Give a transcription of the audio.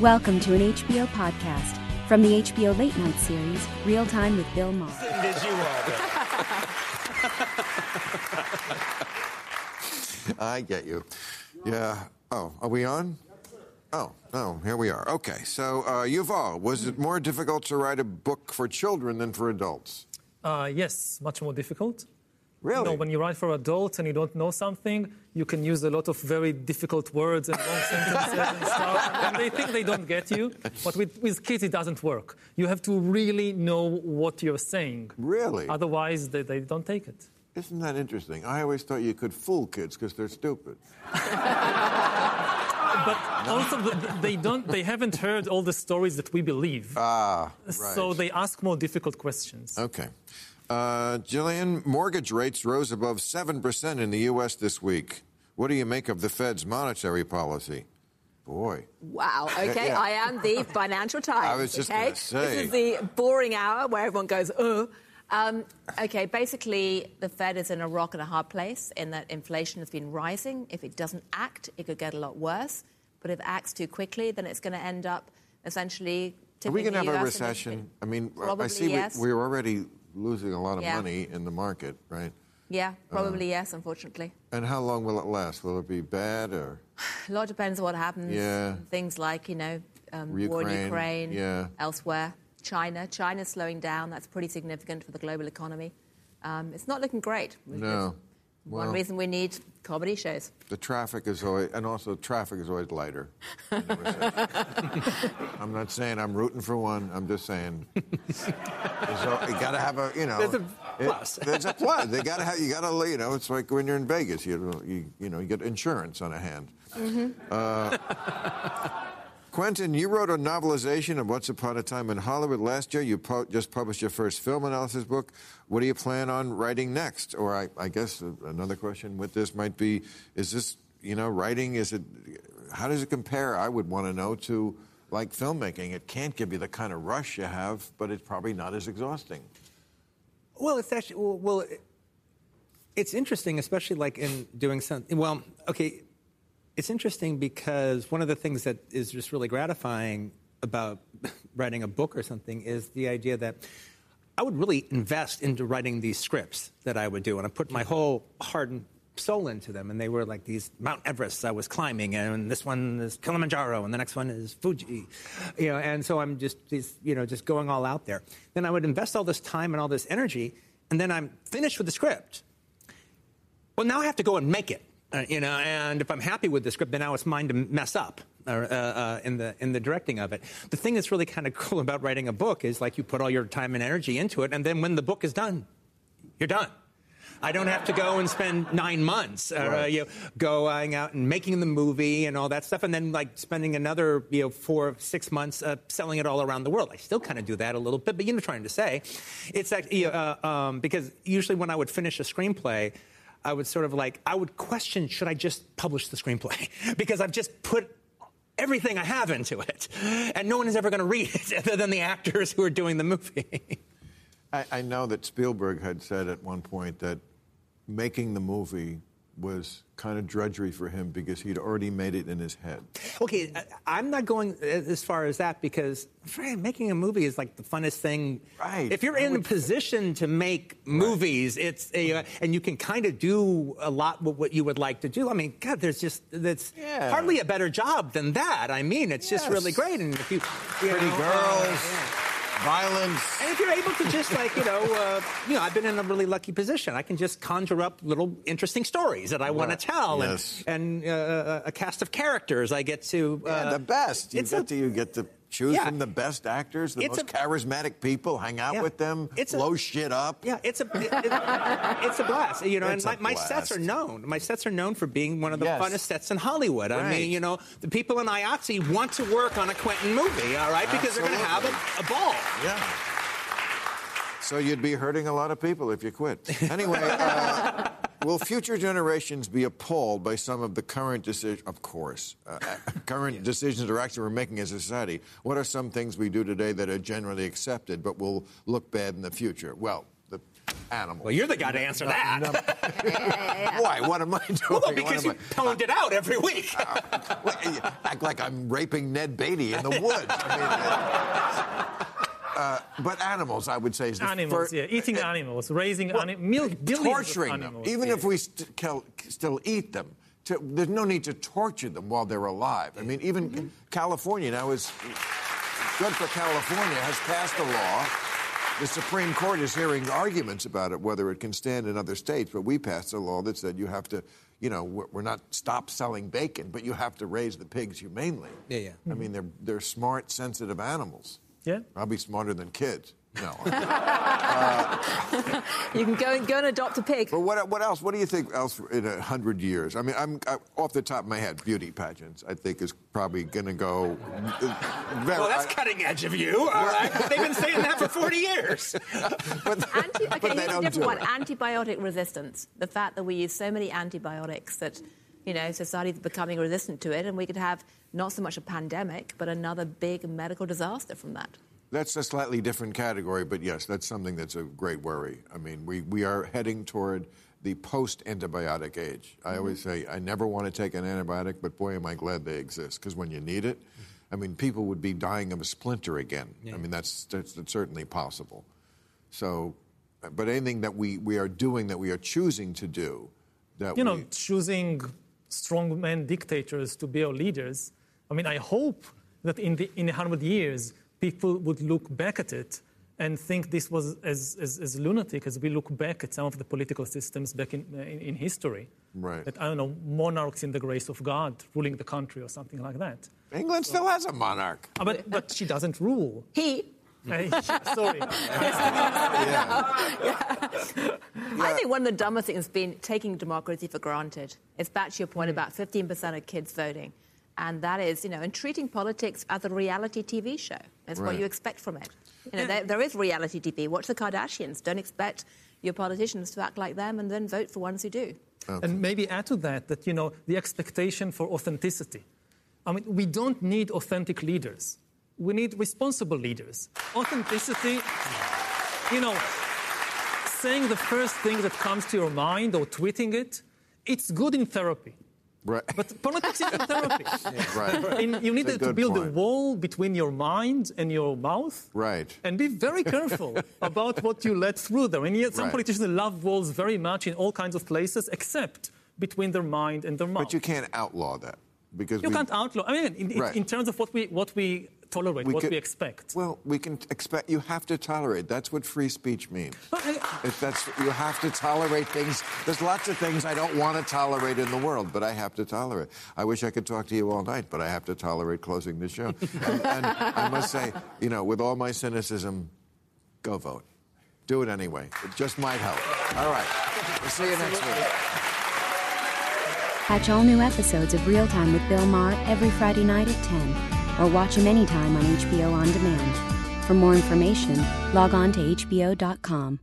Welcome to an HBO podcast from the HBO Late Night series, Real Time with Bill Maher. Did you, I get you. Yeah. Oh, are we on? Oh, no, here we are. Okay, so uh, Yuval, was it more difficult to write a book for children than for adults? Uh, yes, much more difficult. Really? You know, when you write for adults and you don't know something, you can use a lot of very difficult words and long sentences and stuff, and they think they don't get you. But with, with kids, it doesn't work. You have to really know what you're saying. Really? Otherwise, they, they don't take it. Isn't that interesting? I always thought you could fool kids because they're stupid. But also, th- th- they don't. They haven't heard all the stories that we believe. Ah, right. So they ask more difficult questions. Okay. Uh, Gillian, mortgage rates rose above 7% in the U.S. this week. What do you make of the Fed's monetary policy? Boy. Wow. Okay, yeah. I am the Financial Times. I was just okay? This is the boring hour where everyone goes, uh. Um, okay, basically, the Fed is in a rock and a hard place in that inflation has been rising. If it doesn't act, it could get a lot worse. But if it acts too quickly, then it's going to end up essentially. Are we going to have a US into- recession? I mean, I see yes. we, we're already losing a lot of Yeah. money in the market, right? Yeah, probably Uh. yes, unfortunately. And how long will it last? Will it be bad or? A lot depends on what happens. Yeah. Things like, you know, um, war in Ukraine, yeah. elsewhere. China. China's slowing down. That's pretty significant for the global economy. Um, it's not looking great. No. Is One reason we need comedy shows. The traffic is always, and also traffic is always lighter. in a recession. I'm not saying I'm rooting for one. I'm just saying, so you got to have a, you know, There's a it- plus. there's a plus. They got to have, you got to, you know, it's like when you're in Vegas, you, you, you know, you get insurance on a hand. Uh, Quentin, you wrote a novelization of Once Upon a Time in Hollywood last year. You po- just published your first film analysis book. What do you plan on writing next? Or I, I guess uh, another question with this might be: Is this, you know, writing? Is it? How does it compare? I would want to know to like filmmaking. It can't give you the kind of rush you have, but it's probably not as exhausting. Well, it's actually well, well it- it's interesting, especially like in doing something. Well, okay, it's interesting because one of the things that is just really gratifying about writing a book or something is the idea that I would really invest into writing these scripts that I would do, and I put my whole heart and soul into them, and they were like these Mount Everests I was climbing, and this one is Kilimanjaro, and the next one is Fuji, you know, and so I'm just, just you know, just going all out there. Then I would invest all this time and all this energy, and then I'm finished with the script. Well, now I have to go and make it, uh, you know. And if I'm happy with the script, then now it's mine to mess up uh, uh, in the in the directing of it. The thing that's really kind of cool about writing a book is like you put all your time and energy into it, and then when the book is done, you're done. I don't have to go and spend nine months, uh, Right. you know, going out and making the movie and all that stuff, and then like spending another, you know, four, six months uh, selling it all around the world. I still kind of do that a little bit, but you know, trying to say, it's actually uh, um, because usually when I would finish a screenplay. I would sort of like, I would question, should I just publish the screenplay? because I've just put everything I have into it. And no one is ever going to read it other than the actors who are doing the movie. I, I know that Spielberg had said at one point that making the movie was kind of drudgery for him because he'd already made it in his head. Okay, I'm not going as far as that because making a movie is like the funnest thing. Right. If you're I in a position to make movies, it's a, and you can kind of do a lot with what you would like to do. I mean, God, there's just that's Yeah. hardly a better job than that. I mean, it's just really great. And if you, you Pretty know, girls, uh, yeah. Violence. And if you're able to just like you know, uh, you know, I've been in a really lucky position. I can just conjure up little interesting stories that I want to tell, Yes. and, and uh, a cast of characters I get to. Uh, Yeah, the best. You it's get a- to you get to choose Yeah. from the best actors, the It's most a- charismatic people, hang out Yeah. with them, It's a- blow shit up. Yeah, it's a it- it- it's a blast. You know, It's and my, my sets are known. My sets are known for being one of the Yes. funnest sets in Hollywood. I mean, you know, the people in IATSE want to work on a Quentin movie, all right, because they're going to have a, a ball. Yeah. So you'd be hurting a lot of people if you quit. Anyway, uh, will future generations be appalled by some of the current decisions? Of course, uh, current decisions or actions we're making as a society. What are some things we do today that are generally accepted but will look bad in the future? Well, the animals. Well, you're the guy to answer that. Why? What am I doing? well, because you I- pwned it out every week. You act like I'm raping Ned Beatty in the woods. I mean, uh, Uh, but animals, I would say, is the Animals, fir- yeah, eating uh, animals, raising Well, ani- mil- billions torturing of them, even yeah. if we st- kill, still eat them. To, there's no need to torture them while they're alive. I mean, even Mm-hmm. California now is good for California has passed a law. The Supreme Court is hearing arguments about it, whether it can stand in other states. But we passed a law that said you have to, you know, we're we're not stop selling bacon, but you have to raise the pigs humanely. Yeah, yeah. I mean, mm-hmm. they're they're smart, sensitive animals. Yeah. I'll be smarter than kids. No. You can go and go and adopt a pig. But what, what else? What do you think else in a hundred years? I mean, I'm I, off the top of my head. Beauty pageants, I think, is probably going to go. uh, Very, well, that's I- cutting edge of you. All right. They've been saying that for 40 years. but, Anti- but okay, they here's a don't different do one. it. Antibiotic resistance. The fact that we use so many antibiotics that, you know, society's becoming resistant to it, and we could have not so much a pandemic, but another big medical disaster from that. That's a slightly different category, but yes, that's something that's a great worry. I mean, we, we are heading toward the post antibiotic age. I mm-hmm. always say, I never want to take an antibiotic, but boy, am I glad they exist, because when you need it, mm-hmm. I mean, people would be dying of a splinter again. I mean, that's, that's, that's certainly possible. So, but anything that we, we are doing, that we are choosing to do, that you know, choosing strongman dictators to be our leaders. I mean, I hope that in the in a hundred years, people would look back at it and think this was as, as, as lunatic as we look back at some of the political systems back in, in, in history. Right. That, I don't know, monarchs in the grace of God ruling the country or something like that. England still has a monarch. Uh, But, but she doesn't rule. He, Sorry. I think one of the dumbest things has been taking democracy for granted. It's back to your point mm. about 15% of kids voting. And that is, you know, and treating politics as a reality TV show. That's what you expect from it. You know, there, there is reality TV. Watch the Kardashians. Don't expect your politicians to act like them and then vote for ones who do. And maybe add to that that, you know, the expectation for authenticity. I mean, we don't need authentic leaders. We need responsible leaders. Authenticity, you know, saying the first thing that comes to your mind or tweeting it, it's good in therapy. Right. But politics isn't therapy. right. In- you need to build a wall between your mind and your mouth. Right. And be very careful about what you let through there. And yet, some Right. politicians love walls very much in all kinds of places, except between their mind and their mouth. But you can't outlaw that because You we, can't outlaw. I mean, in- Right. in terms of what we what we tolerate, what could- we expect. Well, we can expect. You have to tolerate. That's what free speech means. But I- If that's you have to tolerate things. There's lots of things I don't want to tolerate in the world, but I have to tolerate. I wish I could talk to you all night, but I have to tolerate closing the show. and, and I must say, you know, with all my cynicism, go vote. Do it anyway. It just might help. All right. We'll see you next week. Catch all new episodes of Real Time with Bill Maher every Friday night at 10, or watch him anytime on HBO On Demand. For more information, log on to HBO.com.